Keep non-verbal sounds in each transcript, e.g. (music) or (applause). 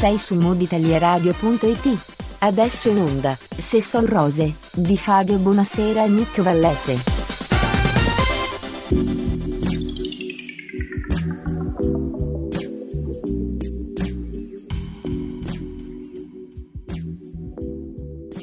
Sei su moditalieradio.it. Adesso in onda, Se son rose, di Fabio Buonasera e Nick Vallese.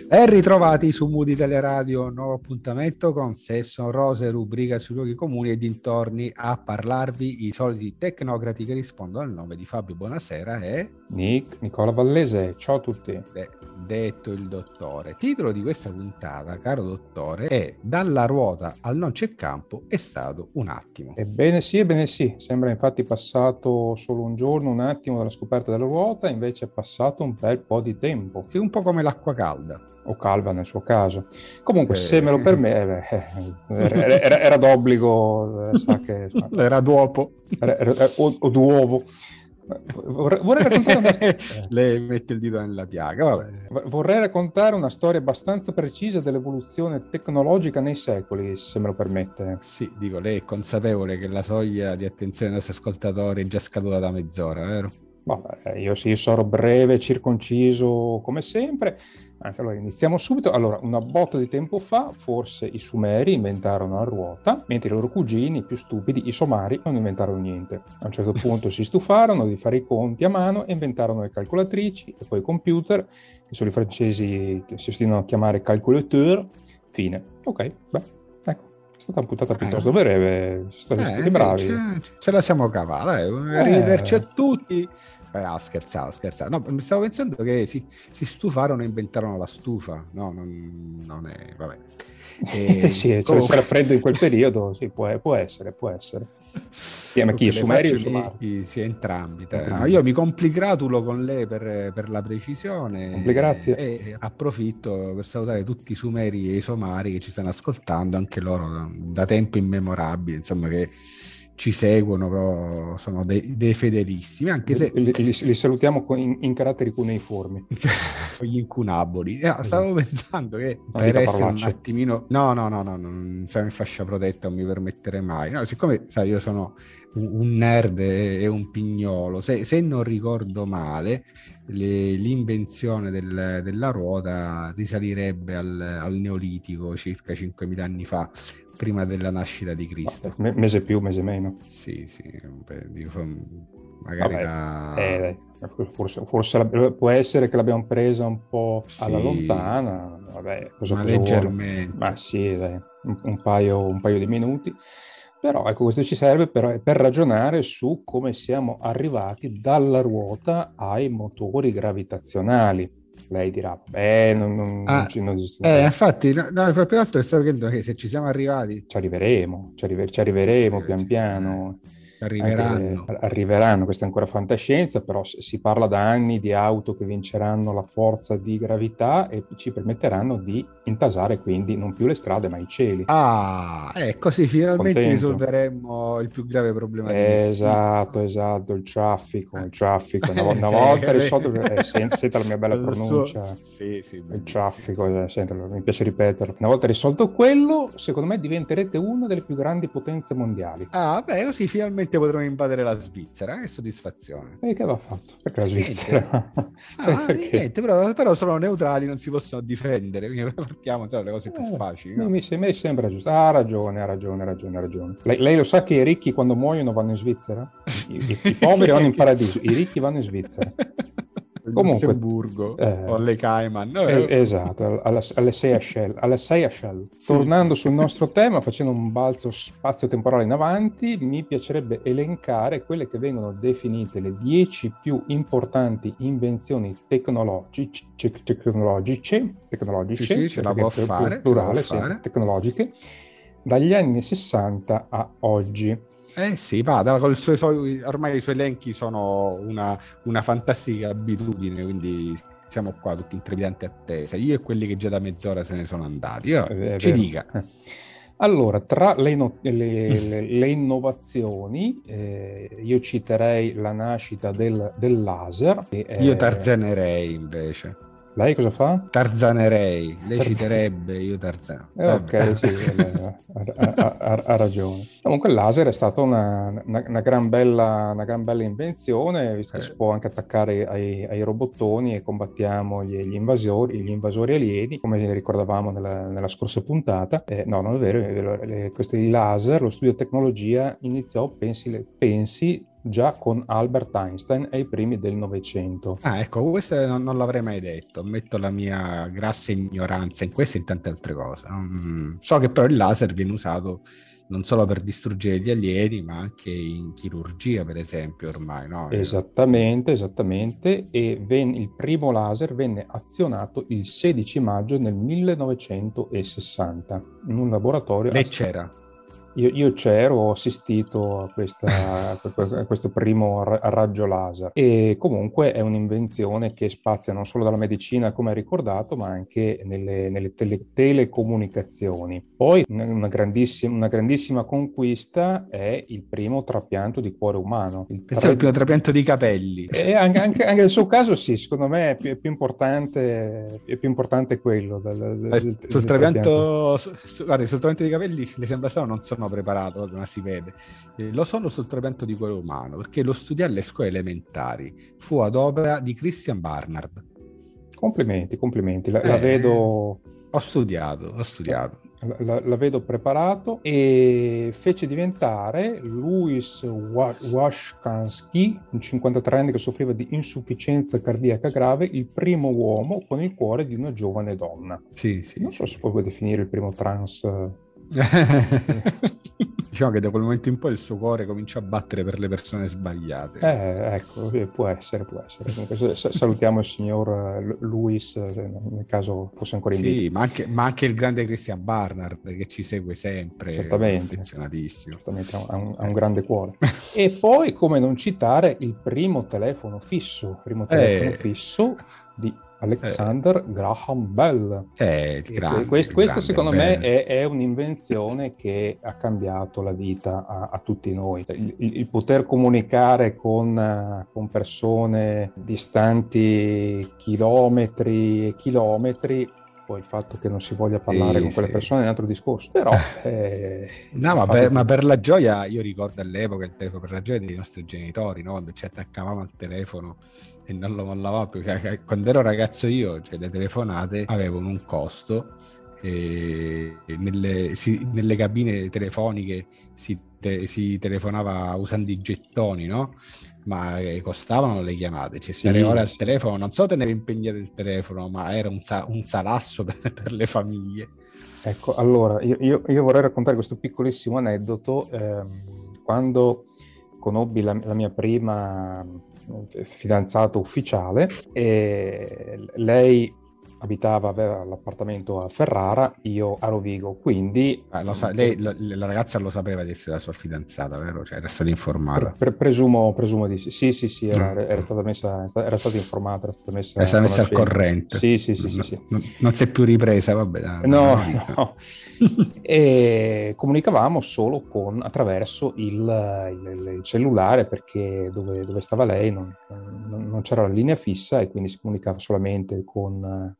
E ritrovati su Mood Italia Radio, nuovo appuntamento con Sesso Rose, rubrica sui luoghi comuni e dintorni a parlarvi i soliti tecnocrati che rispondono al nome di Fabio Buonasera e Nick, Nicola Vallese, ciao a tutti. De- detto il dottore. Titolo di questa puntata, caro dottore, è Dalla ruota al non c'è campo è stato un attimo. Ebbene sì, ebbene sì, sembra infatti passato solo un giorno, un attimo dalla scoperta della ruota, invece è passato un bel po' di tempo. Sì, un po' come l'acqua calda o calva nel suo caso. Comunque, eh, se me lo permette, eh, era, era, era, d'obbligo, eh, sa che... (laughs) era d'uopo. Era, era, o, o d'uovo. Vorrei, vorrei raccontare una storia. (laughs) Lei mette il dito nella piaga. Vabbè. Vorrei raccontare una storia abbastanza precisa dell'evoluzione tecnologica nei secoli, se me lo permette. Sì, dico, lei è consapevole che la soglia di attenzione dei nostri ascoltatori è già scaduta da mezz'ora, vero? Vabbè, io sì, sarò breve, circonciso come sempre. Anzi, allora iniziamo subito. Allora, una botta di tempo fa, forse i Sumeri inventarono la ruota, mentre i loro cugini più stupidi, i Somari, non inventarono niente. A un certo (laughs) punto si stufarono di fare i conti a mano e inventarono le calcolatrici e poi i computer, che sono i francesi che si ostinano a chiamare calculateur. Fine. Ok, beh. È stata una puntata piuttosto eh. breve, siete stati eh, bravi. Ce, ce, la siamo cavata, eh. arrivederci a tutti. Eh, ah, scherzavo, scherzavo. No, mi stavo pensando che si, si stufarono e inventarono la stufa. No, non, non è... Vabbè. E, (laughs) sì, cioè, comunque... c'era freddo in quel periodo, sì, può, può essere, può essere. Sì, ma chi? Sumeri o Sumari? Sì, entrambi. No, io mi compligratulo con lei per, per la precisione. Grazie. E approfitto per salutare tutti i Sumeri e i Somari che ci stanno ascoltando, anche loro da tempo immemorabile, insomma che ci seguono, però sono dei, dei fedelissimi, anche se... Li, li, li salutiamo in, in, caratteri cuneiformi. (laughs) Gli incunaboli. No, stavo esatto. pensando che non per essere un attimino... No, no, no, no, non siamo in fascia protetta, non mi permetterei mai. No, siccome, sai, io sono un, nerd e, e, un pignolo, se, se non ricordo male, le, l'invenzione del, della ruota risalirebbe al, al Neolitico circa 5.000 anni fa prima della nascita di Cristo. M- mese più, mese meno. Sì, sì, beh, magari Vabbè, da... eh, forse, forse la, può essere che l'abbiamo presa un po' alla sì, lontana, Vabbè, cosa ma leggermente. Ma sì, dai, un, un, paio, un paio di minuti. Però ecco, questo ci serve per, per, ragionare su come siamo arrivati dalla ruota ai motori gravitazionali lei dirà, beh, non, non, ah, non, ci, non esiste. Eh, infatti, no, no, per altro stavo chiedendo che se ci siamo arrivati... Ci arriveremo, ci, arriver- ci arriveremo eh, pian piano. Eh Arriveranno. Anche, arriveranno, questa è ancora fantascienza, però si parla da anni di auto che vinceranno la forza di gravità e ci permetteranno di intasare quindi non più le strade ma i cieli. Ah, eh, così finalmente Contento. risolveremo il più grave problema di Esatto, esatto, il traffico, il traffico. Una, una (laughs) volta risolto, eh, senta, la mia bella pronuncia, sì, sì, il traffico, eh, senta, mi piace ripeterlo. Una volta risolto quello, secondo me diventerete una delle più grandi potenze mondiali. Ah, beh, così finalmente finalmente potremo invadere la Svizzera. Che soddisfazione. E che va fatto? Perché la Svizzera? Ah, (laughs) Perché? Niente, però, però, sono neutrali, non si possono difendere. Quindi (laughs) partiamo dalle cose più eh, facili. No? Mi, mi, sembra giusto. Ha ragione, ha ragione, ha ragione, ha ragione. Lei, lei, lo sa che i ricchi quando muoiono vanno in Svizzera? I, i, i poveri (laughs) vanno in paradiso, i ricchi vanno in Svizzera. Comunque, Lussemburgo eh, o alle Cayman. Es- esatto, alle, alle Seychelles. Tornando sì, sul sì. nostro tema, facendo un balzo spazio-temporale in avanti, mi piacerebbe elencare quelle che vengono definite le dieci più importanti invenzioni tecnologici, tecnologiche, tecnologiche sì, sì, ce la può fare, plurale, fare. tecnologiche, dagli anni 60 a oggi. Eh sì, vada, con suo, ormai i suoi elenchi sono una, una fantastica abitudine, quindi siamo qua tutti in trepidante attesa. Io e quelli che già da mezz'ora se ne sono andati. Io, eh, ci dica. (laughs) Allora, tra le, no- le, le, le innovazioni, eh, io citerei la nascita del, del laser. Io tarzanerei invece. Lei cosa fa? Tarzanerei, lei Tarzan... citerebbe, io Tarzan. Eh, ok, sì, ha, ha, ha, ragione. Comunque il laser è stata una, una, una, gran, bella, una gran bella invenzione, visto che eh. si può anche attaccare ai, ai robottoni e combattiamo gli, gli, invasori, gli invasori alieni, come ricordavamo nella, nella scorsa puntata. Eh, no, non è vero, è vero. Le, questi laser, lo studio tecnologia iniziò, pensi, pensi già con Albert Einstein ai primi del Novecento. Ah, ecco, questo non, non, l'avrei mai detto. Ammetto la mia grassa ignoranza in questo e in tante altre cose. Um, so che però il laser viene usato non solo per distruggere gli alieni, ma anche in chirurgia, per esempio, ormai. No? Esattamente, esattamente. E ven- il primo laser venne azionato il 16 maggio del 1960 in un laboratorio. Lei c'era? Io, io c'ero, ho assistito a, questa, a, questo primo raggio laser e comunque è un'invenzione che spazia non solo dalla medicina, come hai ricordato, ma anche nelle, nelle tele, telecomunicazioni. Poi una grandissima, una grandissima, conquista è il primo trapianto di cuore umano. Il, tra... il primo trapianto di capelli. E anche, anche, anche, nel suo caso sì, secondo me è più, è più importante, è più importante quello. Del, del, eh, sul, del trapianto, su, guarda, sul trapianto di capelli le sembra strano, non sono sono preparato, ma si vede. Eh, lo sono sul trapianto di cuore umano, perché lo studiare alle scuole elementari fu ad opera di Christian Barnard. Complimenti, complimenti. La, eh, la vedo... Ho studiato, ho studiato. La, la, vedo preparato e fece diventare Louis Washkansky, un 53enne che soffriva di insufficienza cardiaca grave, il primo uomo con il cuore di una giovane donna. Sì, sì. Non so se puoi definire il primo trans (laughs) diciamo che da quel momento in poi il suo cuore comincia a battere per le persone sbagliate. Eh, ecco, può essere, può essere. Comunque, salutiamo il signor eh, Luis, eh, nel caso fosse ancora in vita. Sì, ma anche, ma anche, il grande Christian Barnard che ci segue sempre. Certamente. Affezionatissimo. Certamente, ha un, ha un grande cuore. e poi, come non citare, il primo telefono fisso, primo (laughs) telefono eh. fisso di Alexander eh. Graham Bell. Eh, grande, questo, questo secondo Bell. me è, è, un'invenzione che ha cambiato la vita a, a tutti noi. Il, il, poter comunicare con, con, persone distanti chilometri e chilometri poi il fatto che non si voglia parlare sì, con quelle sì. persone è un altro discorso. Però, (laughs) eh, no, ma per, ma per, la gioia, io ricordo all'epoca il telefono per la gioia dei nostri genitori, no? quando ci attaccavamo al telefono e non lo mollavamo più. Cioè, quando ero ragazzo io, cioè, le telefonate avevano un costo. E nelle, si, nelle cabine telefoniche si, te, si telefonava usando i gettoni, no? ma eh, costavano le chiamate, cioè stare sì. ore al telefono, non so tenere impegnato il telefono, ma era un, sa- un salasso (laughs) per, per, le famiglie. Ecco, allora, io, io, io, vorrei raccontare questo piccolissimo aneddoto. Eh, quando conobbi la, la mia prima fidanzata ufficiale, e lei abitava, aveva l'appartamento a Ferrara, io a Rovigo, quindi... Ah, sa- lei, la, la, ragazza lo sapeva di essere la sua fidanzata, vero? Cioè era stata informata? Pre- presumo, presumo, di sì, sì, sì, sì era, mm. era, stata messa, era stata informata, era stata messa, era stata messa al corrente. Sì, sì, sì. No, sì, no, non si è più ripresa, vabbè. No, (laughs) no. e comunicavamo solo con, attraverso il, il, il cellulare perché dove, dove stava lei non, non, non, c'era la linea fissa e quindi si comunicava solamente con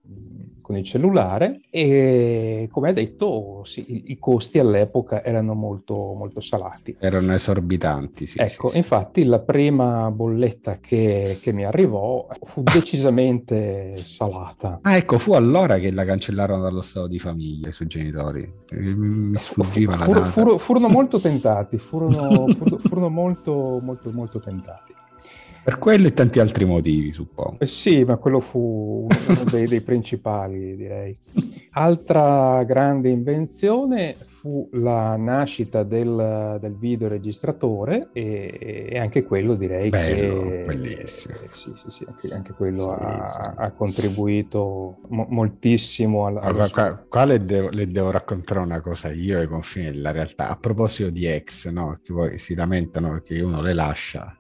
con il cellulare e come hai detto sì, i costi all'epoca erano molto, molto salati. Erano esorbitanti, sì. Ecco, sì, sì. infatti la prima bolletta che, che, mi arrivò fu (laughs) decisamente salata. Ah ecco, fu allora che la cancellarono dallo stato di famiglia i suoi genitori. Mi sfuggiva fu, la fu, fu, Furono molto tentati, furono, (laughs) furono molto, molto, molto tentati. Per quello e tanti altri motivi, suppongo. Eh sì, ma quello fu uno dei, dei principali, direi. Altra grande invenzione fu la nascita del, del videoregistratore e, e, anche quello direi Bello, che... bellissimo. Eh, sì, sì, sì, anche, anche quello sì, ha, sì. ha, contribuito mo- moltissimo. Alla, allora, qua, qua le, devo, le, devo, raccontare una cosa io ai confini della realtà. A proposito di ex, no? che poi si lamentano perché uno le lascia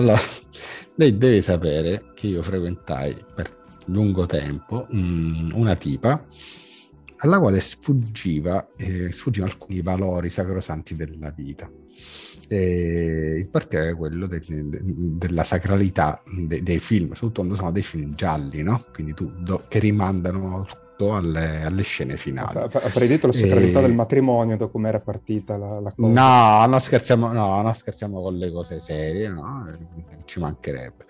allora, (laughs) lei deve sapere che io frequentai per lungo tempo mm, una tipa alla quale sfuggiva, eh, sfuggivano alcuni valori sacrosanti della vita. E in particolare quello de, de, della sacralità de, dei film, soprattutto quando sono dei film gialli, no? quindi tu, do, che rimandano alle, alle, scene finali. Avrei detto la sacralità e... del matrimonio da come era partita la, la cosa. No, non scherziamo, no, non scherziamo con le cose serie, no? ci mancherebbe.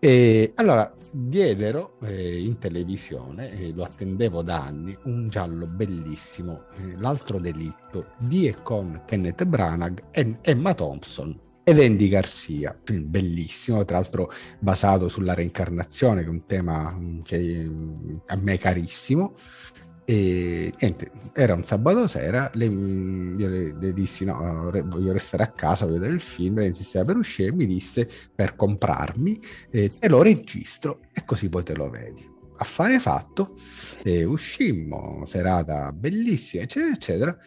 E allora diedero eh, in televisione, eh, lo attendevo da anni, un giallo bellissimo, eh, L'altro delitto, di e con Kenneth Branagh e Emma Thompson ed Andy Garcia, film bellissimo, tra l'altro basato sulla reincarnazione, che è un tema mm, che mm, a me è carissimo. E niente, era un sabato sera, le, io le, le, dissi no, voglio restare a casa, voglio vedere il film, lei insisteva per uscire, mi disse per comprarmi, eh, te lo registro e così poi te lo vedi. Affare fatto, eh, uscimmo, serata bellissima, eccetera, eccetera.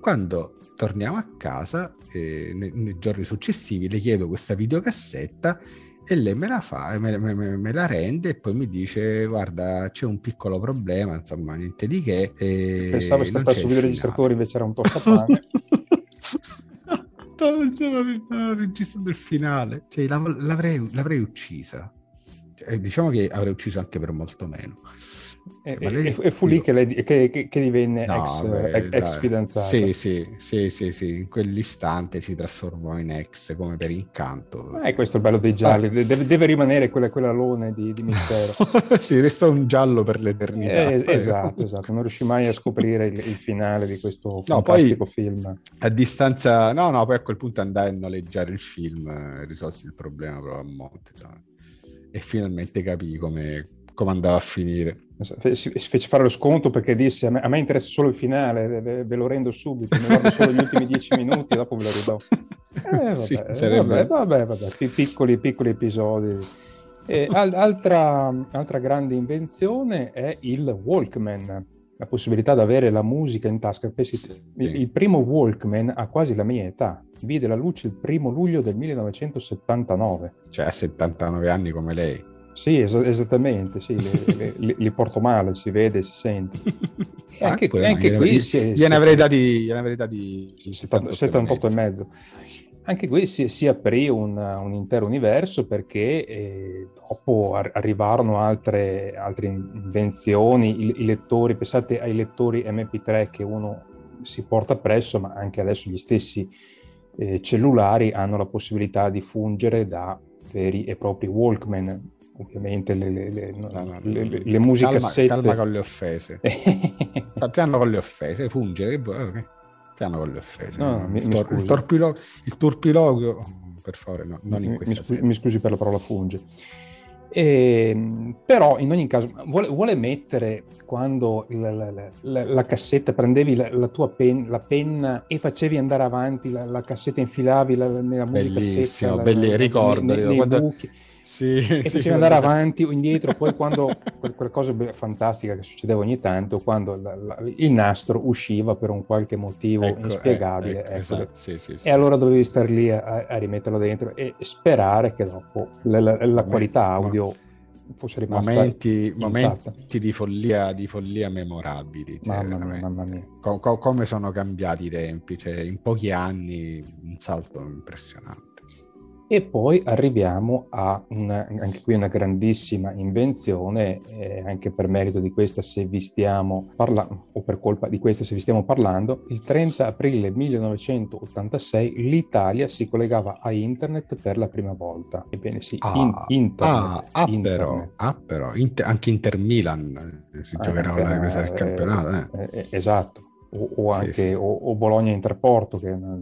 Quando torniamo a casa, eh, nei, nei giorni successivi, le chiedo questa videocassetta e lei me la fa, me, me, me, la rende e poi mi dice guarda c'è un piccolo problema, insomma niente di che. E Pensavo stata sul videoregistratore invece era un tostapane. non registrato il finale, cioè, l'avrei, l'avrei uccisa. Cioè, diciamo che avrei ucciso anche per molto meno. E, lei, e, fu lì che, lei, che, che, che divenne no, ex, beh, ex fidanzata. Sì, sì, sì, sì, sì, in quell'istante si trasformò in ex come per incanto. Eh, questo è il bello dei gialli, ah. deve, deve, rimanere quella, quell'alone di, di mistero. (laughs) sì, resta un giallo per l'eternità. Eh, esatto, esatto, non riuscì mai a scoprire il, il finale di questo no, fantastico poi, film. A distanza, no, no, poi a quel punto andai a noleggiare il film, eh, risolsi il problema proprio a monte. Cioè. E finalmente capì come, come andava a finire si fece fare lo sconto perché disse a me, a me interessa solo il finale, ve, ve, lo rendo subito, mi guardo solo gli ultimi dieci minuti, dopo ve lo ridò. (laughs) Eh, vabbè, sì, sarebbe... vabbè, vabbè, vabbè, piccoli, piccoli episodi. E, al, altra, altra grande invenzione è il Walkman, la possibilità di avere la musica in tasca. Il, il primo Walkman ha quasi la mia età, vide la luce il primo luglio del 1979. Cioè a 79 anni come lei. Sì, es- esattamente, sì, li, li, li, porto male, si vede, si sente. E (laughs) anche, ah, anche qui si, gliene avrei dati, gliene avrei dati 78, 78 e mezzo. Anche qui si, si aprì un, un, intero universo perché eh, dopo ar- arrivarono altre, altre invenzioni, I, i lettori, pensate ai lettori MP3 che uno si porta presso, ma anche adesso gli stessi eh, cellulari hanno la possibilità di fungere da veri e propri Walkman ovviamente le, le, le, no, no, no, le, le musicassette. Calma, calma con le offese. (laughs) Piano con le offese, fungere. Okay. Piano con le offese. No, mi, mi il, torpilo, il turpiloquio, per favore, no, non in mi, scusi, mi scusi per la parola funge. E, ehm, però in ogni caso vuole, vuole mettere quando la, la, la, la cassetta prendevi la, tua pen, penna e facevi andare avanti la, cassetta infilavi nella musica bellissimo, belli, ricordo, nei, nei quando, sì, e sì, facevi andare avanti o indietro, poi quando (laughs) quella cosa fantastica che succedeva ogni tanto, quando la, la, il nastro usciva per un qualche motivo ecco, inspiegabile, eh, ecco, esatto, sì, sì, e allora dovevi stare lì a, a, rimetterlo dentro e sperare che dopo la, la qualità audio ma, fosse rimasta momenti, momenti di, follia, di follia memorabili. Cioè, mamma mia, mamma mia. Co- co- come sono cambiati i tempi, cioè, in pochi anni un salto impressionante. E poi arriviamo a una, anche qui una grandissima invenzione, eh, anche per merito di questa se vi stiamo parlando, o per colpa di questa se vi stiamo parlando, il 30 aprile 1986 l'Italia si collegava a internet per la prima volta. Ebbene sì, ah, in, internet. Ah, ah internet. però, ah, però. Inter, anche Inter Milan eh, si giocherà alla ripresa del campionato. Eh. Eh, eh esatto. O, o anche sì, sì. O, o Bologna Interporto che è una,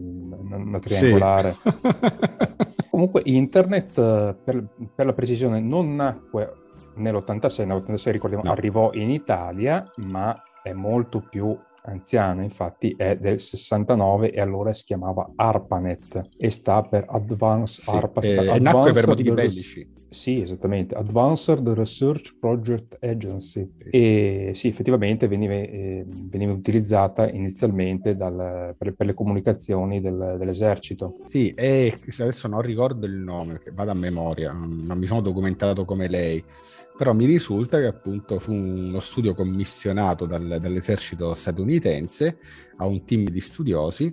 una triangolare. Sì. (laughs) Comunque internet, eh, per, per, la precisione, non nacque nell'86, nell'86 ricordiamo no. arrivò in Italia, ma è molto più anziano, infatti è del 69 e allora si chiamava ARPANET e sta per Advanced sì, ARPA. Eh, Advanced nacque per motivi bellici. Sì, esattamente, Advanced Research Project Agency. E sì, effettivamente veniva, eh, veniva utilizzata inizialmente dal, per, per, le comunicazioni del, dell'esercito. Sì, e adesso non ricordo il nome, perché vado a memoria, non mi sono documentato come lei, però mi risulta che appunto fu uno studio commissionato dal, dall'esercito statunitense a un team di studiosi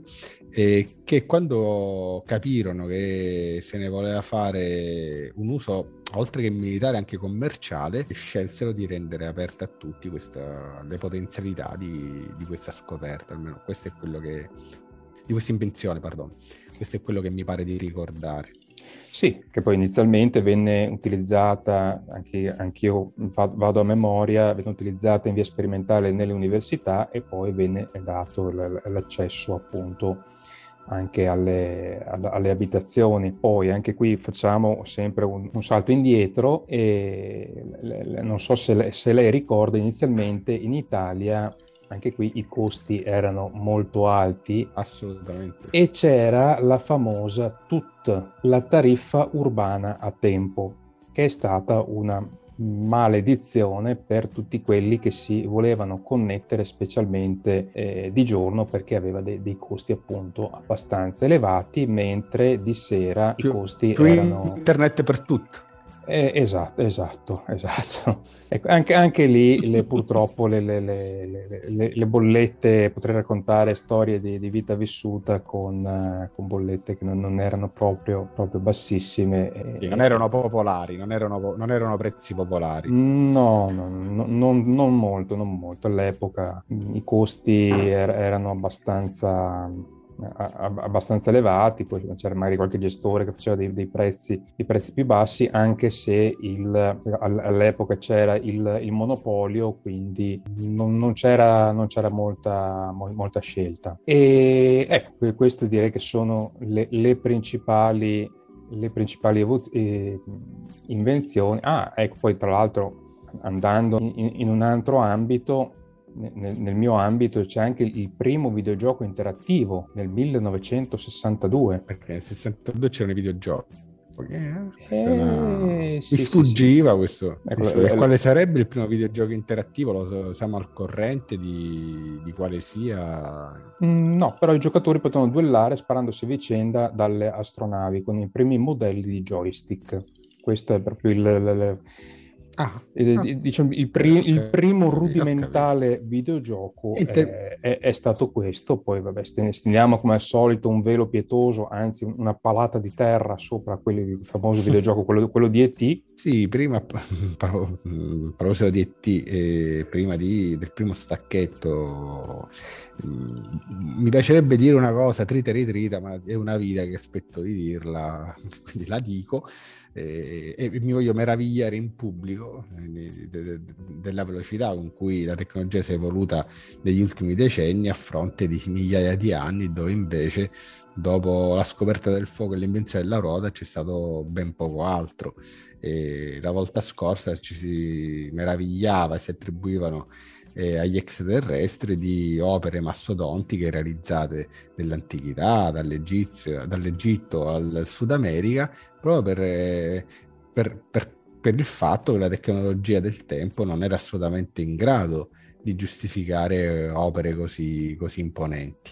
e che quando capirono che se ne voleva fare un uso oltre che militare anche commerciale scelsero di rendere aperta a tutti questa, le potenzialità di, di, questa scoperta. Almeno questo è quello che di questa invenzione pardon. Questo è quello che mi pare di ricordare sì, che poi inizialmente venne utilizzata, anche, anch'io vado a memoria, venne utilizzata in via sperimentale nelle università e poi venne dato l'accesso appunto anche alle, alle, abitazioni. Poi anche qui facciamo sempre un, un salto indietro e non so se, se lei ricorda inizialmente in Italia anche qui i costi erano molto alti. Assolutamente. E c'era la famosa TUT, la tariffa urbana a tempo, che è stata una maledizione per tutti quelli che si volevano connettere specialmente eh, di giorno perché aveva de- dei costi appunto abbastanza elevati mentre di sera più, i costi erano internet per tutto eh, esatto, esatto, esatto. (laughs) Ecco, anche, anche, lì le, purtroppo le, le, le, bollette, potrei raccontare storie di, di vita vissuta con, uh, con bollette che non, non, erano proprio, proprio bassissime. Sì, non erano popolari, non erano, non erano prezzi popolari. No, no, no non, non, molto, non molto. All'epoca i costi er- erano abbastanza abbastanza elevati, poi c'era magari qualche gestore che faceva dei, dei, prezzi, dei prezzi, più bassi, anche se il, all'epoca c'era il, il monopolio, quindi non, non, c'era, non c'era molta, molta, scelta. E ecco, queste direi che sono le, le principali, le principali eh, invenzioni. Ah, ecco, poi tra l'altro andando in, in un altro ambito, nel, nel, mio ambito c'è anche il primo videogioco interattivo nel 1962. Perché nel 62 c'erano i videogiochi. Eh, eh, sì, mi sfuggiva sì, questo, ecco, questo eh, quale sarebbe il primo videogioco interattivo? Lo siamo al corrente di, di quale sia? Mm, no però i giocatori potevano duellare sparandosi a vicenda dalle astronavi con i primi modelli di joystick. Questo è proprio il, il, Ah, ah, diciamo, il, pri- il, primo rudimentale videogioco te... è, è, stato questo, poi vabbè, stendiamo come al solito un velo pietoso, anzi una palata di terra sopra il famoso (laughs) videogioco, quello, quello, di E.T. Sì, prima, a (laughs) proposito di E.T., eh, prima di, del primo stacchetto, mm, mi piacerebbe dire una cosa, trita ritrita, ma è una vita che aspetto di dirla, (laughs) quindi la dico eh, e mi voglio meravigliare in pubblico eh, de, de, della velocità con cui la tecnologia si è evoluta negli ultimi decenni a fronte di migliaia di anni dove invece dopo la scoperta del fuoco e l'invenzione della ruota c'è stato ben poco altro. E la volta scorsa ci si meravigliava e si attribuivano eh, agli extraterrestri di opere mastodontiche realizzate nell'antichità, dall'Egitto al Sud America, proprio per, per, per, per il fatto che la tecnologia del tempo non era assolutamente in grado di giustificare opere così, così imponenti.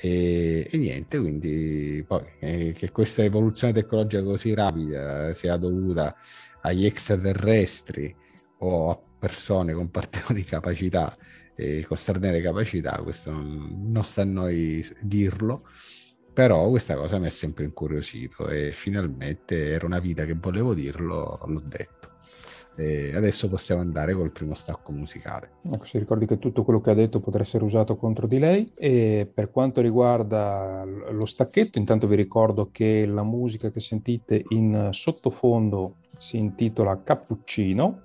E, e, niente, quindi poi eh, che questa evoluzione tecnologica così rapida sia dovuta agli extraterrestri o a persone con particolari (laughs) capacità e con straordinarie capacità, questo non, non sta a noi dirlo, però questa cosa mi ha sempre incuriosito e finalmente era una vita che volevo dirlo, l'ho detto. E adesso possiamo andare col primo stacco musicale. Ecco, si ricordi che tutto quello che ha detto potrà essere usato contro di lei. E per quanto riguarda lo stacchetto, intanto vi ricordo che la musica che sentite in sottofondo si intitola Cappuccino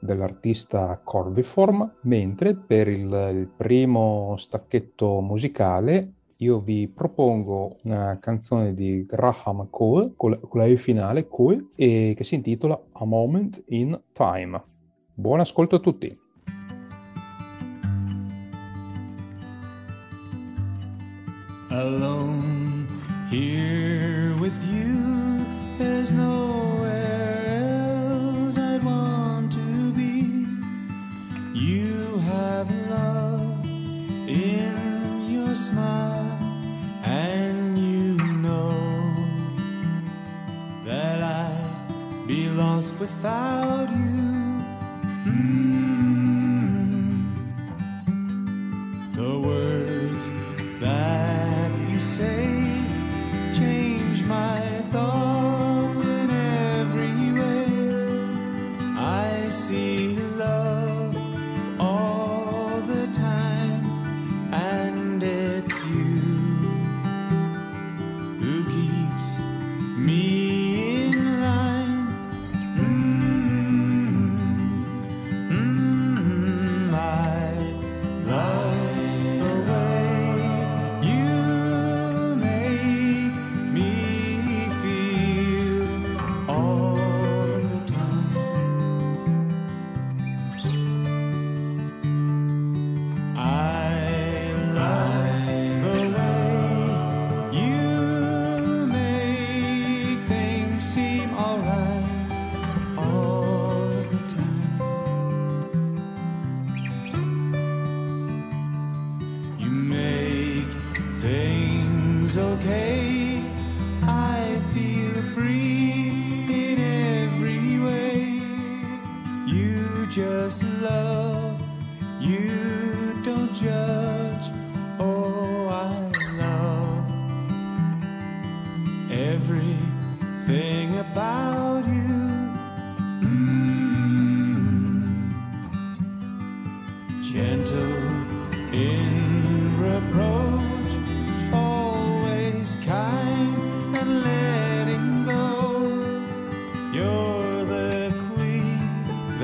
dell'artista Corviform, mentre per il, il primo stacchetto musicale io vi propongo una canzone di Graham Cole, con la, E finale, Cole, e che si intitola A Moment in Time. Buon ascolto a tutti! Alone here with you, there's nowhere else I'd want to be. You have love in your smile. Without you.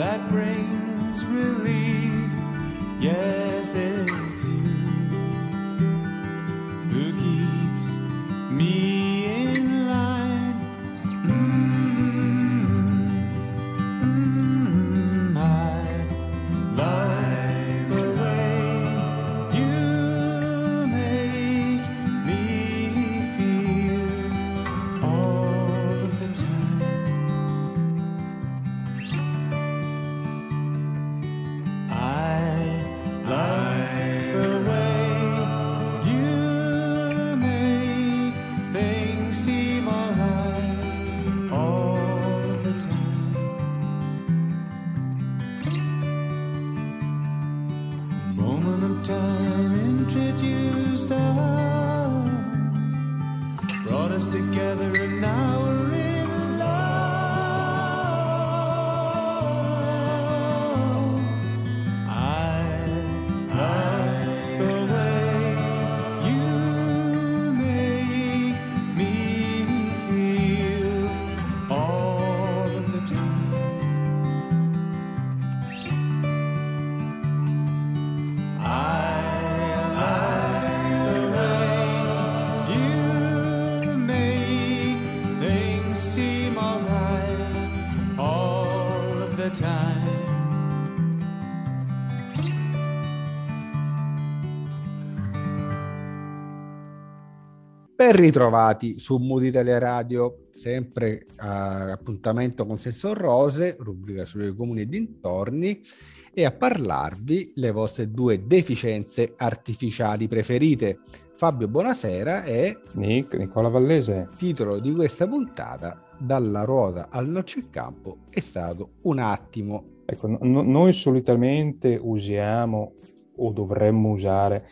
That brings relief. Yes, it's the time. Ben ritrovati su Mood Italia Radio, sempre a appuntamento con Senso Rose, rubrica sui comuni e dintorni, e a parlarvi le vostre due deficienze artificiali preferite. Fabio Buonasera e Nick, Nicola Vallese. titolo di questa puntata, Dalla ruota al nocciocampo, è stato un attimo. Ecco, no- noi solitamente usiamo o dovremmo usare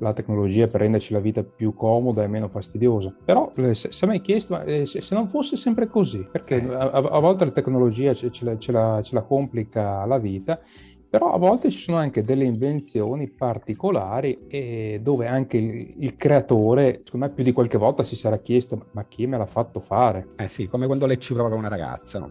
la tecnologia per renderci la vita più comoda e meno fastidiosa. Però eh, se, se mi hai chiesto, ma, eh, se, se non fosse sempre così, perché Eh. a, a volte la tecnologia ce, ce la, ce la- ce la complica la vita, però a volte ci sono anche delle invenzioni particolari e dove anche il, il creatore, secondo me più di qualche volta si sarà chiesto, "Ma- chi me l'ha fatto fare? Eh sì, come quando lei ci prova con una ragazza. no?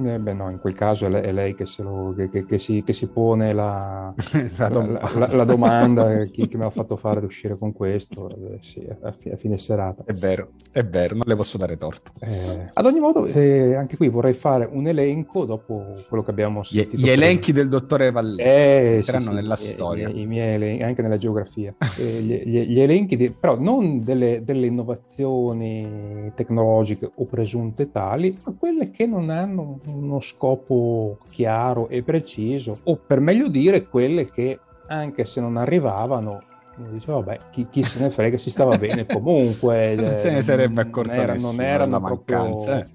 Mm. Eh, beh no, in quel caso è lei, è lei che, se lo- che- che- che si, che si pone la, (laughs) La la, domanda. la- la domanda eh, chi, chi me l'ha fatto fare ad uscire con questo Eh, sì, a, fi- a fine serata È vero, è vero, non le posso dare torto. Eh, ad ogni modo eh, anche qui vorrei fare un elenco dopo quello che abbiamo Gli, sentito gli prima. elenchi del dottore Valli Eh, sì, sì, nella i- storia. i, i miei elenchi, anche nella geografia Eh, gli, gli- gli elenchi di- però non delle, delle innovazioni tecnologiche o presunte tali ma quelle che non hanno uno scopo chiaro e preciso o per meglio dire quelle che anche se non arrivavano uno dice vabbè chi, chi se ne frega si stava bene (laughs) comunque Non se ne eh, sarebbe non accorto era- nessuno non erano proprio mancanza, eh.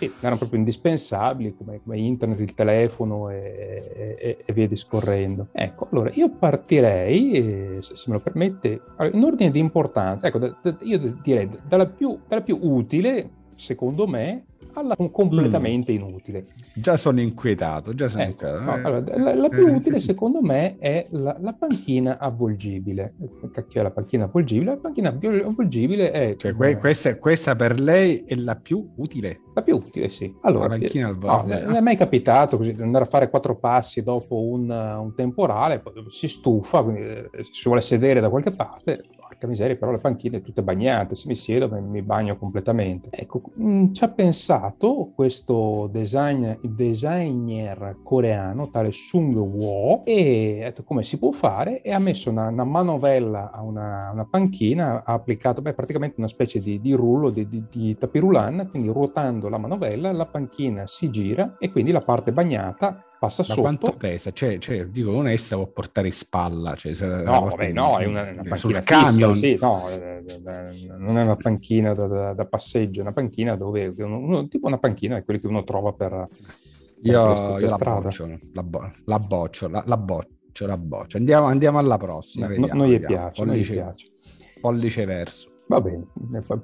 Sì, erano proprio indispensabili come, come internet, il telefono e, e, e, via discorrendo. Ecco, allora io partirei, se, se me lo permette, in ordine di importanza, ecco, da, da, io direi dalla più, dalla più utile, secondo me, alla completamente mm. inutile. Già sono inquietato, già sono ecco, inquietato. No, allora, la, la, più eh, utile sì, secondo me è la, la, panchina avvolgibile. Cacchio è la panchina avvolgibile? La panchina avvolgibile è... Cioè, que- questa, questa, per lei è la più utile? La più utile, sì. Allora, la panchina al no, non è mai capitato così di andare a fare quattro passi dopo un, un temporale, si stufa, quindi eh, si vuole sedere da qualche parte, porca miseria, però le panchine tutte bagnate, se mi siedo mi bagno completamente. Ecco, mh, mm, ci ha pensato questo design, designer coreano, tale Sung Wo, e ha detto come si può fare e ha messo una, una manovella a una, una, panchina, ha applicato beh, praticamente una specie di, di rullo di, di, di tapirulan, quindi ruotando la manovella la panchina si gira e quindi la parte bagnata passa Ma sotto. quanto pesa? Cioè, cioè, dico, non essa può portare in spalla. Cioè, no, vabbè, no, è una, una panchina camion. Sì, no, eh, eh, non è una panchina da, da, da passeggio, è una panchina dove, uno, tipo una panchina è quella che uno trova per... io, questa, io la, boccio, la, bo- la boccio, la, la boccio, la boccio. Andiamo, andiamo alla prossima. No, vediamo, non gli piace, pollice, non gli piace. Pollice verso. Va bene,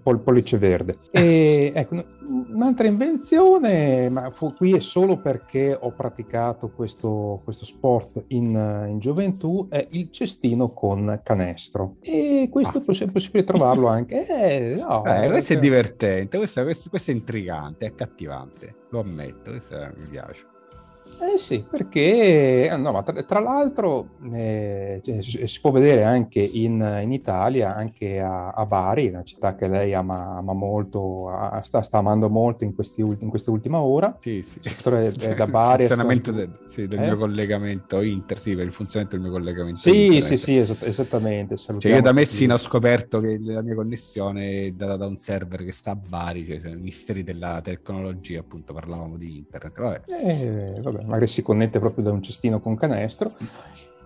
pol- pollice verde. E (laughs) ecco, un'altra invenzione, ma fu, qui è solo perché ho praticato questo, questo sport in, in, gioventù, è il cestino con canestro. E questo ah. è possibile trovarlo anche. (laughs) Eh, no, eh, questo è divertente, questo, questo, questo, è intrigante, è accattivante, lo ammetto, questo mi piace. Eh sì, perché no, ma tra, tra l'altro eh, cioè, si può vedere anche in, in Italia, anche a, a, Bari, una città che lei ama, ama molto, a, sta, sta, amando molto in, questi, in questa ultima ora. Sì, sì. È, è da Bari (laughs) il funzionamento de, sì, del eh? mio collegamento inter, sì, per il funzionamento del mio collegamento Sì, internet. sì, sì, esatt- esattamente. Cioè, io da Messina ho scoperto che la mia connessione è data da un server che sta a Bari, cioè misteri della tecnologia, appunto, parlavamo di internet. Vabbè. Eh, vabbè magari si connette proprio da un cestino con canestro.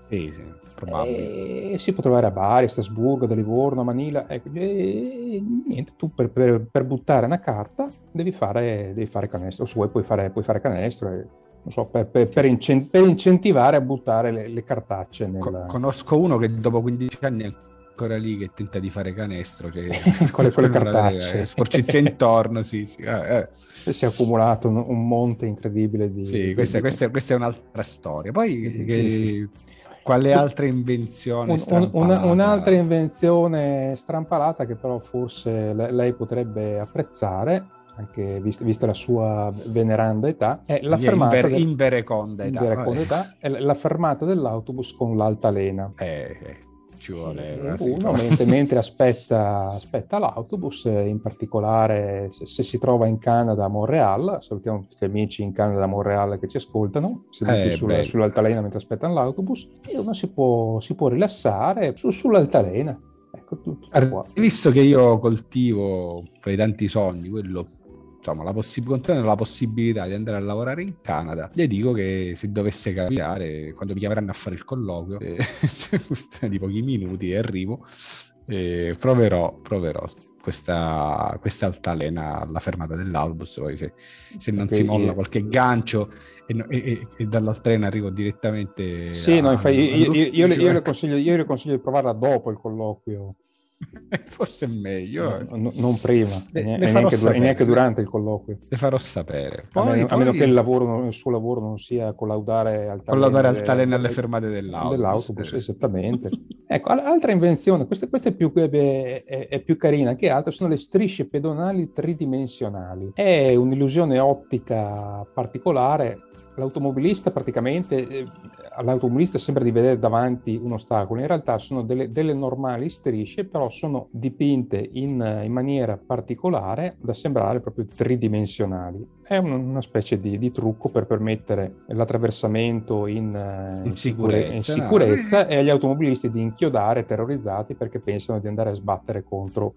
Sì, sì, probabile. E si può trovare a Bari, a Strasburgo, a Livorno, a Manila. Ecco, e niente, tu per, per, per, buttare una carta devi fare, devi fare canestro. Se vuoi puoi fare, puoi fare canestro. E, so, per, per, incent- per, incentivare a buttare le, le cartacce. Nella... Conosco uno che dopo 15 anni ancora lì che tenta di fare canestro, cioè, (laughs) con le, con le cartacce. Eh, sporcizia intorno, sì, sì. Eh, eh. Si è accumulato un, un, monte incredibile di... Sì, questa, di... Questa, questa, è un'altra storia. Poi... Che... Quale altra invenzione? Un, una, un'altra invenzione strampalata che però forse lei potrebbe apprezzare, anche vista, vista la sua veneranda età, è la fermata, inver, del, invereconda età, invereconda età è la fermata dell'autobus con l'altalena. Eh, eh ci vuole uno mentre, (laughs) mentre aspetta, aspetta, l'autobus, in particolare se, se, si trova in Canada a Montreal, salutiamo tutti gli amici in Canada a Montreal che ci ascoltano, seduti eh, sul, sull'altalena mentre aspettano l'autobus, e uno si può, si può rilassare su, sull'altalena. Ecco, tutto, tutto Visto che io coltivo fra i tanti sogni quello insomma, la possi- contenendo la possibilità di andare a lavorare in Canada, le dico che se dovesse capitare, quando mi chiameranno a fare il colloquio, eh, (laughs) di pochi minuti e arrivo, eh, proverò, proverò questa, questa altalena alla fermata dell'autobus, poi se, se non si molla qualche gancio e, e, e dall'altalena arrivo direttamente... Sì, a, no, infatti io, io, io, io, le consiglio, io le consiglio di provarla dopo il colloquio. (laughs) Forse è meglio. No, no, non prima, le, e, le neanche, sapere, neanche, durante il colloquio. Le farò sapere. Poi, a, meno, poi... a meno che il, lavoro, il, suo lavoro non sia collaudare al collaudare altalena alle fermate dell'autobus. dell'autobus esattamente. (laughs) ecco, altra invenzione, questa, questa è, più, è, è, più, carina che altre, sono le strisce pedonali tridimensionali. È un'illusione ottica particolare l'automobilista praticamente, eh, all'automobilista sembra di vedere davanti un ostacolo, in realtà sono delle, delle normali strisce, però sono dipinte in, in, maniera particolare da sembrare proprio tridimensionali. È un, una specie di, di, trucco per permettere l'attraversamento in, eh, in sicurezza, in sicurezza no? e agli automobilisti di inchiodare terrorizzati perché pensano di andare a sbattere contro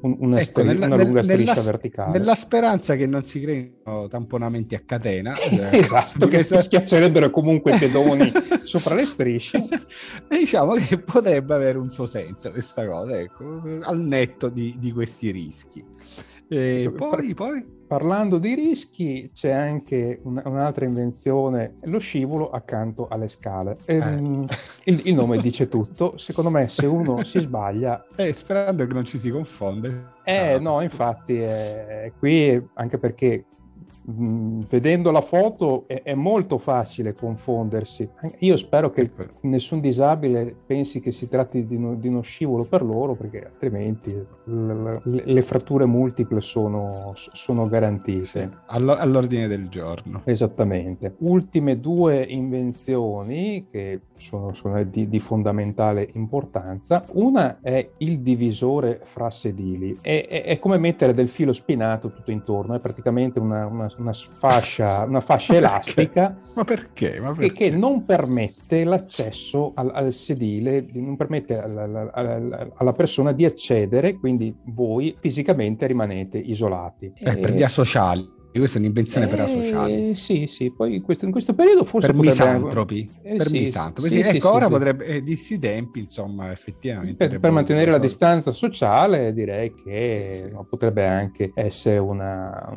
una, ecco, stri- nella, una lunga striscia nella, verticale. Nella speranza che non si creino tamponamenti a catena. (laughs) Eh, esatto, che questa... schiaccerebbero comunque i pedoni (laughs) sopra le strisce. e diciamo che potrebbe avere un suo senso questa cosa, ecco, al netto di, di questi rischi. E poi, poi parlando di rischi, c'è anche un, un'altra invenzione, lo scivolo accanto alle scale. Ehm, eh. il, il, nome dice tutto. Secondo me, se uno si sbaglia. (laughs) Eh, sperando che non ci si confonde. Eh, no, infatti, eh, qui anche perché Mm, vedendo la foto è, è, molto facile confondersi. Io spero che ecco. nessun disabile pensi che si tratti di, uno, di uno scivolo per loro, perché altrimenti le, le fratture multiple sono, sono garantite. Sì, all'ordine del giorno. Esattamente. Ultime due invenzioni che sono, sono di, di, fondamentale importanza. Una è il divisore fra sedili. È, è, è, come mettere del filo spinato tutto intorno, è praticamente una, una, una fascia, una fascia (laughs) elastica. Ma perché? Ma perché? Che non permette l'accesso al, al sedile, non permette alla, alla, alla, persona di accedere, quindi voi fisicamente rimanete isolati. Eh, e... per via sociali questa è un'invenzione eh, per la sociale. Sì, sì, poi in questo, in questo periodo forse... Per potrebbe... misantropi. Eh, per sì, misantropi. Sì, sì, ecco, ora potrebbe... Eh, di questi tempi, insomma, effettivamente... Per, per mantenere la distanza sociale direi che potrebbe anche essere una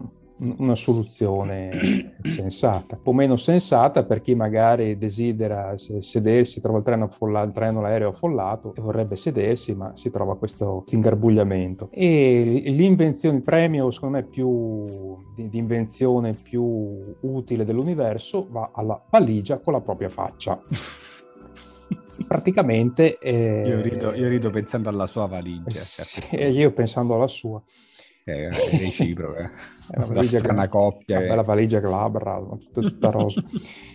una soluzione sensata, un po' meno sensata per chi magari desidera sedersi, trova il treno, affollato, il treno l'aereo affollato e vorrebbe sedersi, ma si trova questo ingarbugliamento. E l'invenzione, il premio secondo me più di, di invenzione più utile dell'universo va alla valigia con la propria faccia. (laughs) praticamente eh... io, rido, io, rido, pensando alla sua valigia sì, io pensando alla sua è reciproca. (laughs) è una, una coppia. Una bella valigia glabra, tutta, tutta rosa. (laughs)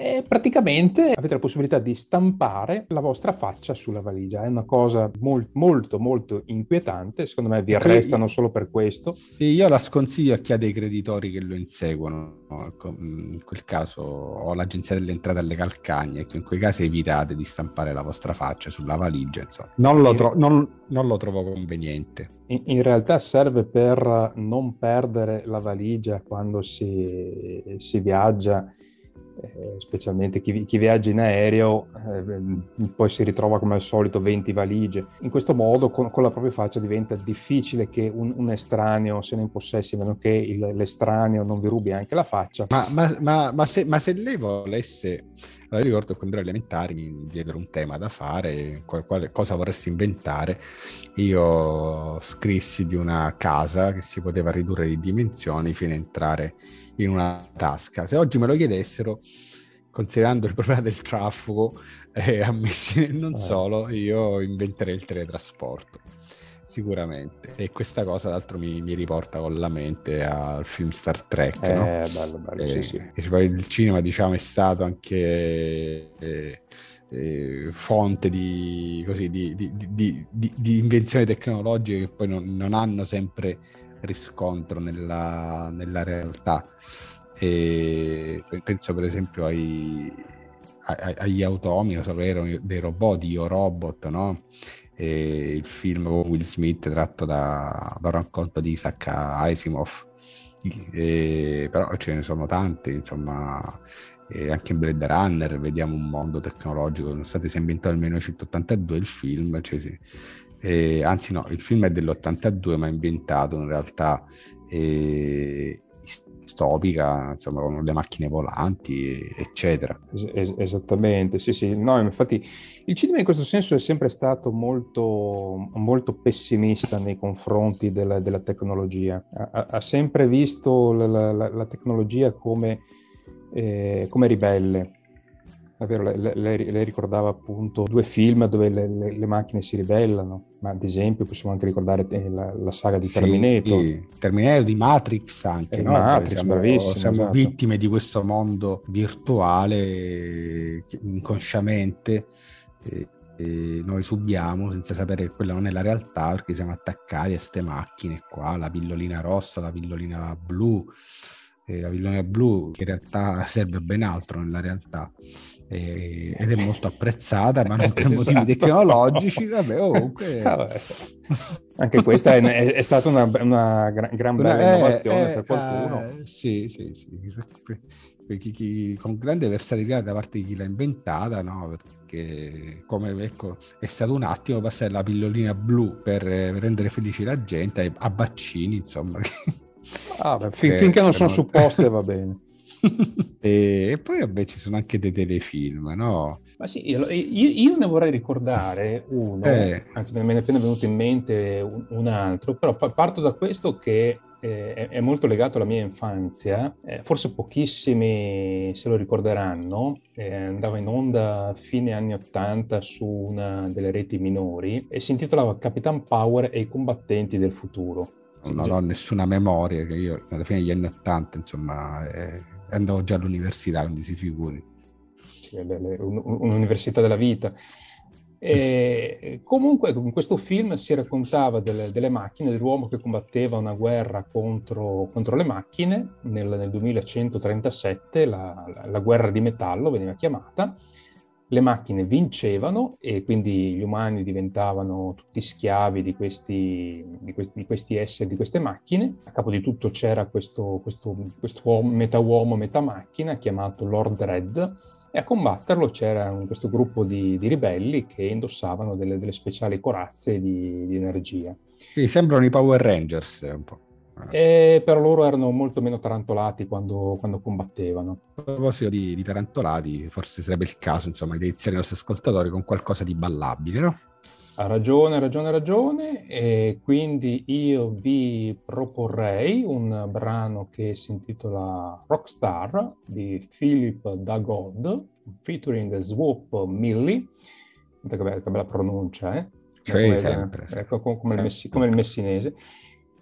E praticamente avete la possibilità di stampare la vostra faccia sulla valigia. È una cosa molt, molto, molto inquietante. Secondo me vi arrestano solo per questo. Sì, io la sconsiglio a chi ha dei creditori che lo inseguono. Ecco, in quel caso ho l'agenzia delle entrate alle calcagne. Ecco, in quei casi evitate di stampare la vostra faccia sulla valigia. Insomma. Non, lo tro- non, non lo trovo conveniente. In, in, realtà serve per non perdere la valigia quando si, si viaggia eh, specialmente chi, chi, viaggia in aereo, eh, poi si ritrova come al solito 20 valigie. In questo modo, con, con la propria faccia, diventa difficile che un, un, estraneo se ne impossessi, a meno che il, l'estraneo non vi rubi anche la faccia. Ma, ma, ma, ma se, se, lei volesse, allora, ricordo quando ero elementari mi diedero un tema da fare, qual, qual, cosa vorresti inventare. Io scrissi di una casa che si poteva ridurre di dimensioni fino a entrare in una tasca. Se oggi me lo chiedessero, considerando il problema del traffico, eh, ammessi nel non eh. solo, io inventerei il teletrasporto. Sicuramente, e questa cosa, d'altro, mi, mi riporta con la mente al film Star Trek. Eh, no? bello, bello, e, sì, sì. E il cinema, diciamo, è stato anche eh, eh, fonte di, così, di, di, di, invenzioni tecnologiche che poi non, non hanno sempre riscontro nella, nella realtà. E penso per esempio ai, ai, agli automi, so che erano dei robot, io robot, no? E il film Will Smith tratto da, da un racconto di Isaac Asimov. E, però ce ne sono tanti, insomma, e anche in Blade Runner vediamo un mondo tecnologico, nonostante sia inventato nel 1982 il film, cioè, sì, eh, anzi no, il film è dell'82 ma è ambientato in realtà eh, distopica, insomma con le macchine volanti, eccetera. Es- esattamente, sì sì, no, infatti il cinema in questo senso è sempre stato molto, molto pessimista nei confronti della, della tecnologia, ha, ha, sempre visto la, la, la tecnologia come, eh, come ribelle Davvero, lei, lei, lei, ricordava appunto due film dove le, le, le, macchine si ribellano, ma ad esempio possiamo anche ricordare eh, la, la saga di Terminator. Sì, Terminator di Matrix anche, eh, no? Matrix, siamo, bravissimo. Siamo esatto. vittime di questo mondo virtuale inconsciamente. E, e noi subiamo senza sapere che quella non è la realtà perché siamo attaccati a queste macchine qua, la pillolina rossa, la pillolina blu, la pillolina blu che in realtà serve ben altro nella realtà e, ed è molto apprezzata, ma non per (laughs) esatto. motivi tecnologici. Vabbè, (laughs) comunque. Vabbè. Anche questa è, è, è stata una, una gran, gran bella eh, innovazione eh, per qualcuno. Eh, sì, sì, sì. Chi, chi, con grande versatilità da parte di chi l'ha inventata, no? Perché come ecco, è stato un attimo passare la pillolina blu per, per rendere felice la gente a, a baccini, insomma. (laughs) Ah, beh, fin- finché non sono supposte va bene. (laughs) e poi vabbè ci sono anche dei telefilm, no? Ma sì, io, io ne vorrei ricordare uno, eh. anzi me ne è appena venuto in mente un, un altro, però parto da questo che eh, è molto legato alla mia infanzia, eh, forse pochissimi se lo ricorderanno, eh, andava in onda a fine anni 80 su una delle reti minori e si intitolava Capitan Power e i combattenti del futuro. Non ho nessuna memoria, che io alla fine degli anni 80 insomma eh, andavo già all'università, quindi si figuri. Sì, un'università della vita. E (laughs) comunque in questo film si raccontava delle, delle, macchine, dell'uomo che combatteva una guerra contro, contro le macchine nel, nel 2137, la, la, la, guerra di metallo veniva chiamata, le macchine vincevano e quindi gli umani diventavano tutti schiavi di questi, di questi, di questi esseri, di queste macchine. A capo di tutto c'era questo, questo, questo uomo, metà uomo, metà macchina chiamato Lord Red e a combatterlo c'era un, questo gruppo di, di, ribelli che indossavano delle, delle speciali corazze di, di, energia. Sì, sembrano i Power Rangers un po'. E però loro erano molto meno tarantolati quando, quando combattevano. A proposito di, di, tarantolati, forse sarebbe il caso insomma, di iniziare i nostri ascoltatori con qualcosa di ballabile, no? Ha ragione, ha ragione, ha ragione. E quindi io vi proporrei un brano che si intitola Rockstar di Philip Dagod, featuring Swoop Millie. Che bella, che bella pronuncia, eh? Sì, come, sempre. Ecco, come, sempre. Il messi, come il messinese.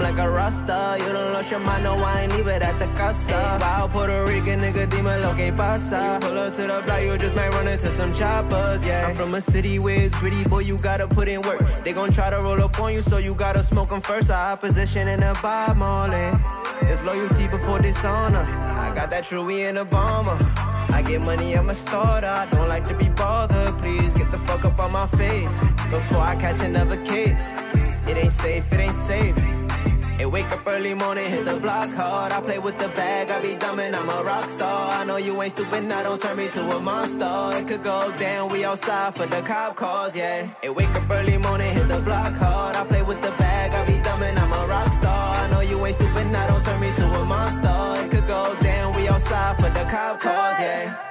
like a rasta. You don't lost your mind, no, I ain't leave it at the casa. Wild Puerto Rican nigga, demon lo que pasa. You Pull up to the block, you just might run into some choppers, yeah. I'm from a city where it's gritty, boy, you gotta put in work. They gon' try to roll up on you, so you gotta smoke them first. Our opposition in the Bob Marley. It's loyalty before dishonor. I got that true in a bomber. I get money, I'm a starter. I don't like to be bothered. Please get the fuck up on my face before I catch another case. It ain't safe, it ain't safe. Hey, wake up early morning, hit the block hard. I play with the bag, I be dumb and I'm a rock star. I know you ain't stupid, now don't turn me to a monster. It could go down, we outside for the cop cars, yeah. Hey, wake up early morning, hit the block hard. I play with the bag, I be dumb and I'm a rock star. I know you ain't stupid, now don't turn me to a monster. It could go down, we outside for the cop cars, yeah.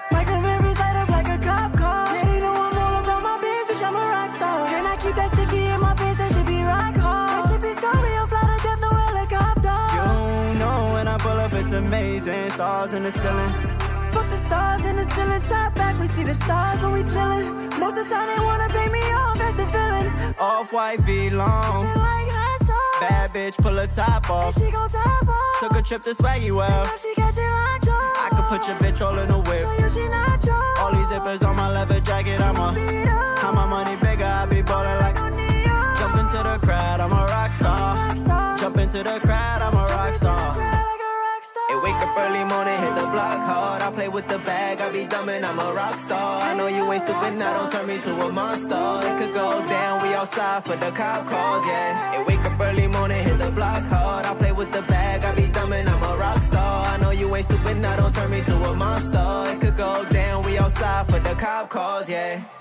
Amazing. Stars in the ceiling. Fuck the stars in the ceiling. Top back, we see the stars when we chillin'. Most of the time they wanna pay me off, that's the feeling. Off white V long. Like Bad bitch, pull her top off. She gon' top off. Took a trip to Swaggy Well. She got you I could put your bitch all in a whip. All these zippers on my leather jacket, I'm a. How my money bigger, I be ballin' like. Jump into the crowd, I'm a rock star. Jump into the crowd, I'm a rock star. Wake up early morning, hit the block hard. I play with the bag, I be dumb and I'm a rock star. I know you ain't stupid, now don't turn me to a monster. It could go down, we outside for the cop calls, yeah. Hey, wake up early morning, hit the block hard. I play with the bag, I be dumb and I'm a rock star. I know you ain't stupid, now don't turn me to a monster. It could go down, we outside for the cop calls, yeah.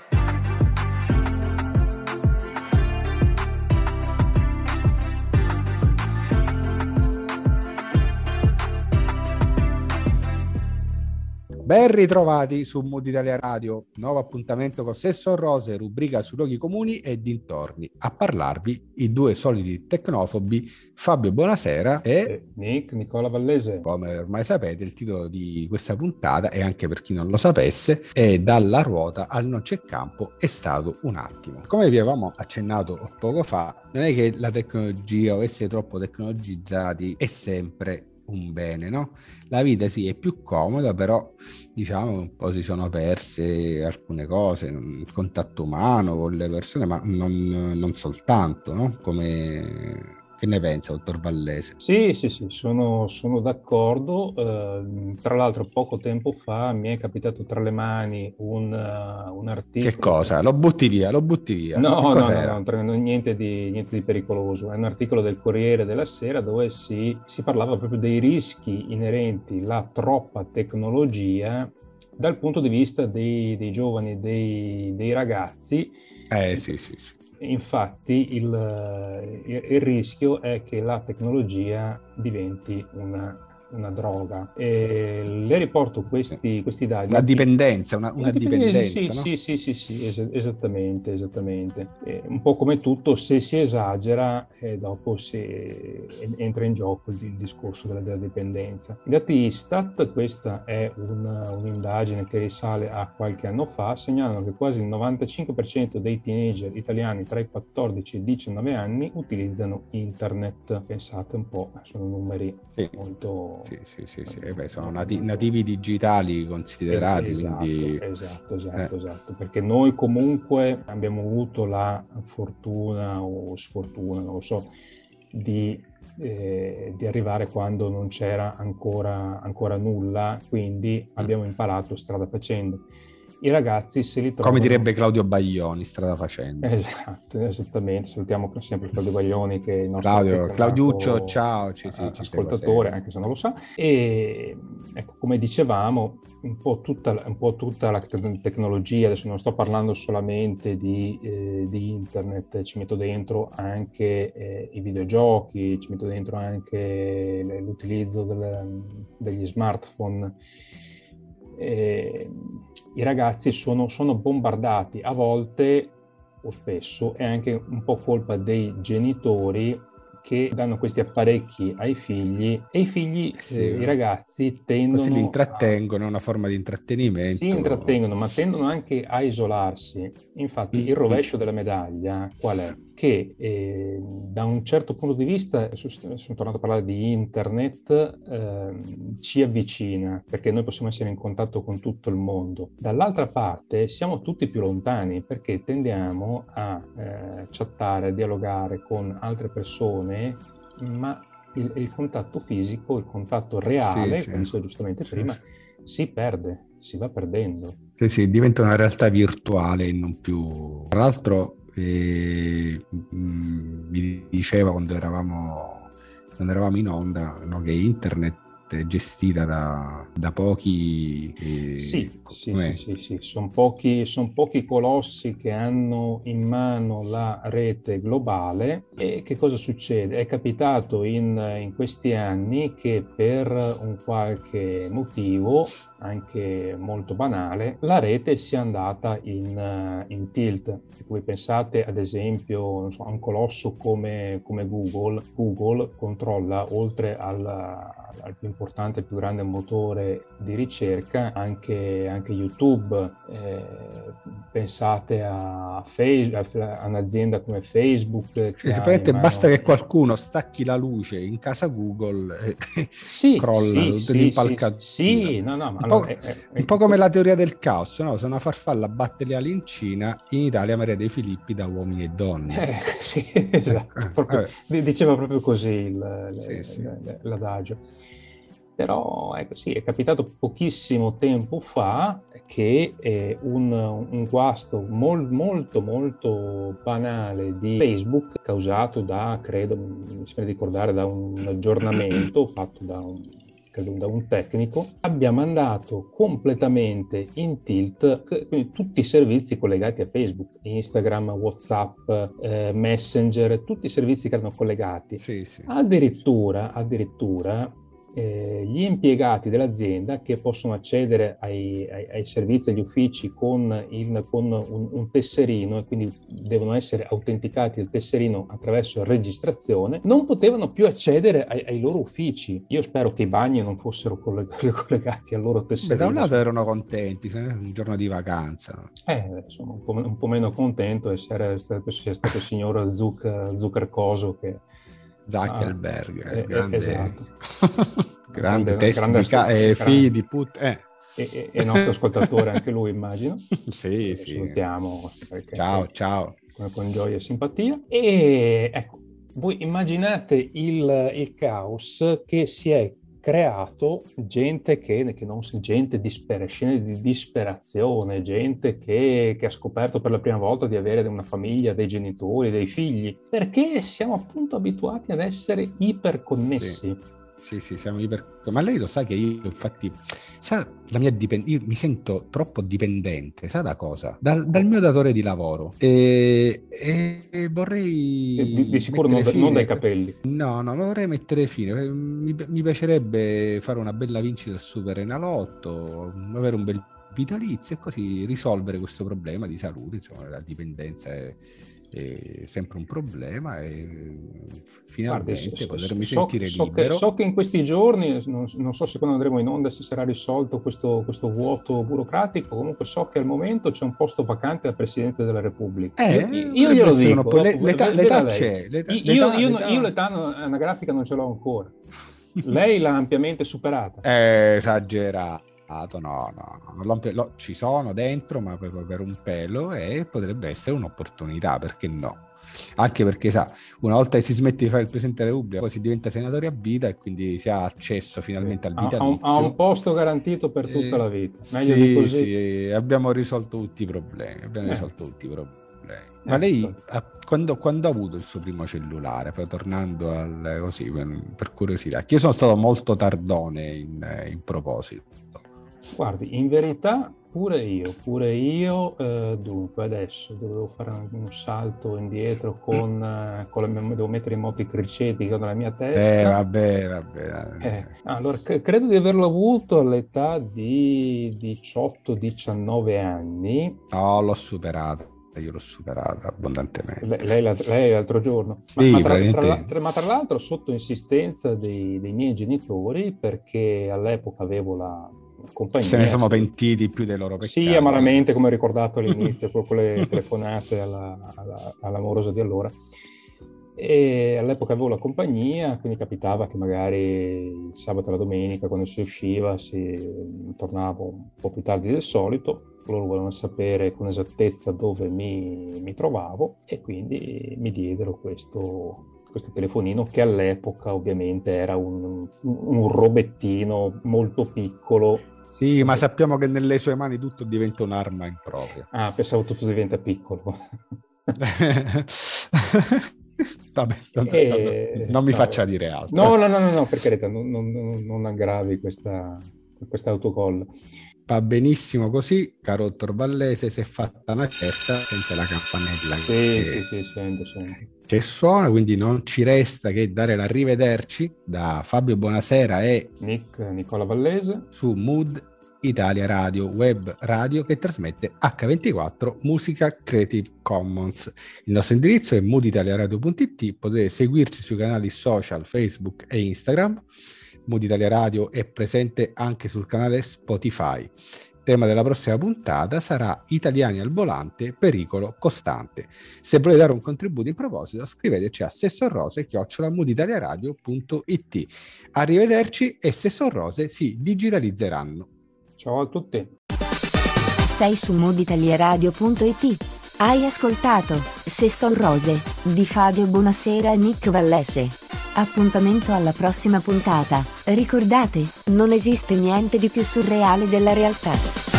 Ben ritrovati su Mood Italia Radio, nuovo appuntamento con Sesso Rose, rubrica su luoghi comuni e dintorni. A parlarvi i due soliti tecnofobi, Fabio Buonasera e... Nick Nicola Vallese. Come ormai sapete, il titolo di questa puntata, e anche per chi non lo sapesse, è Dalla ruota al non c'è campo, è stato un attimo. Come vi avevamo accennato poco fa, non è che la tecnologia o essere troppo tecnologizzati è sempre un bene, no? La vita sì è più comoda, però diciamo un po' si sono perse alcune cose, il contatto umano con le persone, ma non, non soltanto, no? Come che ne pensa, dottor Vallese? Sì, sì, sì, sono, sono d'accordo. Uh, tra l'altro, poco tempo fa mi è capitato tra le mani un, uh, un articolo. Che cosa? Lo butti via, lo butti via. No, no, no, no, niente, di, niente di pericoloso. È un articolo del Corriere della Sera dove si, si parlava proprio dei rischi inerenti alla troppa tecnologia dal punto di vista dei, dei giovani, dei, dei ragazzi. Eh sì, sì, sì. Infatti il, il, rischio è che la tecnologia diventi una una droga. E le riporto questi, questi dati. Una dipendenza, una, una dipendenza. Sì, no? sì, sì, sì, sì, es- esattamente, esattamente. E un po' come tutto, se si esagera, eh, dopo si entra in gioco il, il discorso della, della, dipendenza. I dati Istat, questa è una, un'indagine che risale a qualche anno fa, segnalano che quasi il 95% dei teenager italiani tra i 14 e i 19 anni utilizzano internet. Pensate un po', sono numeri sì. molto sì, sì, sì, sì. Eh beh, sono nati- nativi digitali considerati. Esatto, quindi... esatto, esatto, eh. esatto, perché noi comunque abbiamo avuto la fortuna o sfortuna, non lo so, di, eh, di arrivare quando non c'era ancora, ancora nulla, quindi mm. abbiamo imparato strada facendo i ragazzi se li trovano... Come direbbe Claudio Baglioni, strada facendo. Esatto, esattamente, salutiamo sempre Claudio Baglioni che è il nostro Claudio, Claudiuccio, ciao, ci, sì, ci ascoltatore, anche se non lo sa. E ecco, come dicevamo, un po, tutta, un po' tutta la tecnologia, adesso non sto parlando solamente di, eh, di internet, ci metto dentro anche eh, i videogiochi, ci metto dentro anche l'utilizzo del, degli smartphone eh, i ragazzi sono, sono bombardati a volte o spesso è anche un po' colpa dei genitori che danno questi apparecchi ai figli e i figli, eh sì, eh, i ragazzi tendono... Così li intrattengono, è una forma di intrattenimento. Si intrattengono, ma tendono anche a isolarsi. Infatti mm-hmm. il mm. rovescio della medaglia qual è? Che eh, da un certo punto di vista, sono tornato a parlare di internet, eh, ci avvicina perché noi possiamo essere in contatto con tutto il mondo. Dall'altra parte siamo tutti più lontani perché tendiamo a eh, chattare, a dialogare con altre persone, ma il, il contatto fisico, il contatto reale, sì, come dicevo giustamente sì, prima, sì. si perde, si va perdendo. Sì, sì, diventa una realtà virtuale e non più... Tra l'altro e, mh, mi diceva quando eravamo, quando eravamo in onda no, che internet è gestita da, da pochi. Eh, sì, sì, sì, sì, sì, Sono pochi, son pochi colossi che hanno in mano la rete globale. E che cosa succede? È capitato in, in questi anni che per un qualche motivo anche molto banale, la rete sia andata in, in tilt. Se voi pensate ad esempio so, a un colosso come, come Google, Google controlla oltre al, al più importante, il più grande motore di ricerca, anche, anche YouTube. Eh, pensate a, Facebook, a un'azienda come Facebook. Sì, basta che qualcuno stacchi la luce in casa Google e sì, (laughs) crolla sì, l'impalcatura. Sì, sì, no, no, ma po', è, è, un po' come la teoria del caos, no? Se una farfalla batte le ali in Cina, in Italia Maria dei Filippi da uomini e donne. Eh, (laughs) sì, esatto. Eh, proprio, diceva proprio così il, l'adagio. Però ecco, sì, è capitato pochissimo tempo fa che eh, un, un, guasto mol, molto molto banale di Facebook causato da, credo, mi sembra di ricordare, da un aggiornamento (clears throat) fatto da un credo da un tecnico, abbia mandato completamente in tilt tutti i servizi collegati a Facebook, Instagram, WhatsApp, eh, Messenger, tutti i servizi che erano collegati. Sì, sì. Addirittura, addirittura eh, gli impiegati dell'azienda che possono accedere ai, ai, ai servizi, agli uffici con, il, con un, un, tesserino e quindi devono essere autenticati il tesserino attraverso registrazione, non potevano più accedere ai, ai loro uffici. Io spero che i bagni non fossero (laughs) collegati al loro tesserino. Beh, da un lato erano contenti, un giorno di vacanza. Eh, sono un po', un po meno contento essere stato, stato il signor Zuc, Zuckercoso che Zuckerberg, ah, eh, grande, esatto. (laughs) grande, grande grande, di ca- eh, figli di put... Eh. E, e, nostro ascoltatore anche lui, immagino. (laughs) sì, sì. Salutiamo. Ciao, ciao. Con, con, gioia e simpatia. E ecco, voi immaginate il, il caos che si è creato gente che, che non gente dispera, scene di disperazione, gente che, che, ha scoperto per la prima volta di avere una famiglia, dei genitori, dei figli, perché siamo appunto abituati ad essere iperconnessi. Sì. Sì, sì, siamo iper... Ma lei lo sa che io, infatti, sa la mia dipend... io mi sento troppo dipendente, sa da cosa? Da, dal mio datore di lavoro. E, e vorrei... E di, di, sicuro non, non, dai capelli. No, no, vorrei mettere fine. Mi, mi piacerebbe fare una bella vincita al Super Enalotto, avere un bel vitalizio e così risolvere questo problema di salute, insomma, la dipendenza è è sempre un problema e finalmente Guardi, potermi so, sentire so libero. Che, so che in questi giorni, non, non, so se quando andremo in onda si sarà risolto questo, questo, vuoto burocratico, comunque so che al momento c'è un posto vacante al Presidente della Repubblica. Eh, io, io glielo dico. Po- le, l'età, l'età c'è. L'età, io, io, l'età... io l'età anagrafica non ce l'ho ancora. Lei l'ha ampiamente superata. È esagerato no, no, no, lo, ci sono dentro, ma per, per, un pelo e potrebbe essere un'opportunità, perché no? Anche perché, sa, una volta che si smette di fare il Presidente della Repubblica, poi si diventa senatore a vita e quindi si ha accesso finalmente al vitalizio. Ha un, ha un posto garantito per tutta eh, la vita. Meglio sì, di così. Sì, abbiamo risolto tutti i problemi, abbiamo eh. risolto tutti i problemi. Ma lei ecco. quando, quando, ha avuto il suo primo cellulare? Poi tornando al, così, per, per curiosità, che io sono stato molto tardone in, in proposito. Guardi, in verità pure io, pure io, eh, dunque adesso dovevo fare un salto indietro con, eh, con la mia, devo mettere in moto i criceti che ho nella mia testa. Eh, vabbè, vabbè. Eh, allora, c- credo di averlo avuto all'età di 18-19 anni. No, l'ho superato io l'ho superata abbondantemente. Lei, lei, l'altro, lei l'altro giorno. Sì, ma, tra, tra, tra, ma, tra, l'altro sotto insistenza dei, dei, miei genitori, perché all'epoca avevo la, compagnia. Se ne sono pentiti più dei loro peccati. Sì, amaramente, come ho ricordato (laughs) all'inizio, con quelle telefonate alla, alla, all'amorosa di allora. E all'epoca avevo la compagnia, quindi capitava che magari il sabato e la domenica, quando si usciva, si tornava un po' più tardi del solito. Loro volevano sapere con esattezza dove mi, mi trovavo e quindi mi diedero questo, questo telefonino che all'epoca ovviamente era un, un, robettino molto piccolo. Sì, ma sappiamo che nelle sue mani tutto diventa un'arma impropria. Ah, pensavo tutto diventa piccolo. (laughs) vabbè, vabbè, e... vabbè, non mi no, faccia dire altro. No, no, no, no, no per carità, non, non, non aggravi questa, questa autocolla. Va benissimo così, caro dottor Vallese, se è fatta una certa, sente la campanella sì, che, sì, sì, sento, sento. che suona, quindi non ci resta che dare l'arrivederci da Fabio Buonasera e Nick Nicola Vallese su Mood Italia Radio, web radio che trasmette H24 Musica Creative Commons. Il nostro indirizzo è mooditaliaradio.it, potete seguirci sui canali social Facebook e Instagram Mood Italia Radio è presente anche sul canale Spotify. Il tema della prossima puntata sarà Italiani al volante, pericolo costante. Se volete dare un contributo in proposito, scriveteci a sessorrose.it. Arrivederci e sessorrose si digitalizzeranno. Ciao a tutti. Sei su mooditaliaradio.it. Hai ascoltato Se son rose di Fabio Buonasera e Nick Vallese. Appuntamento alla prossima puntata. Ricordate, non esiste niente di più surreale della realtà.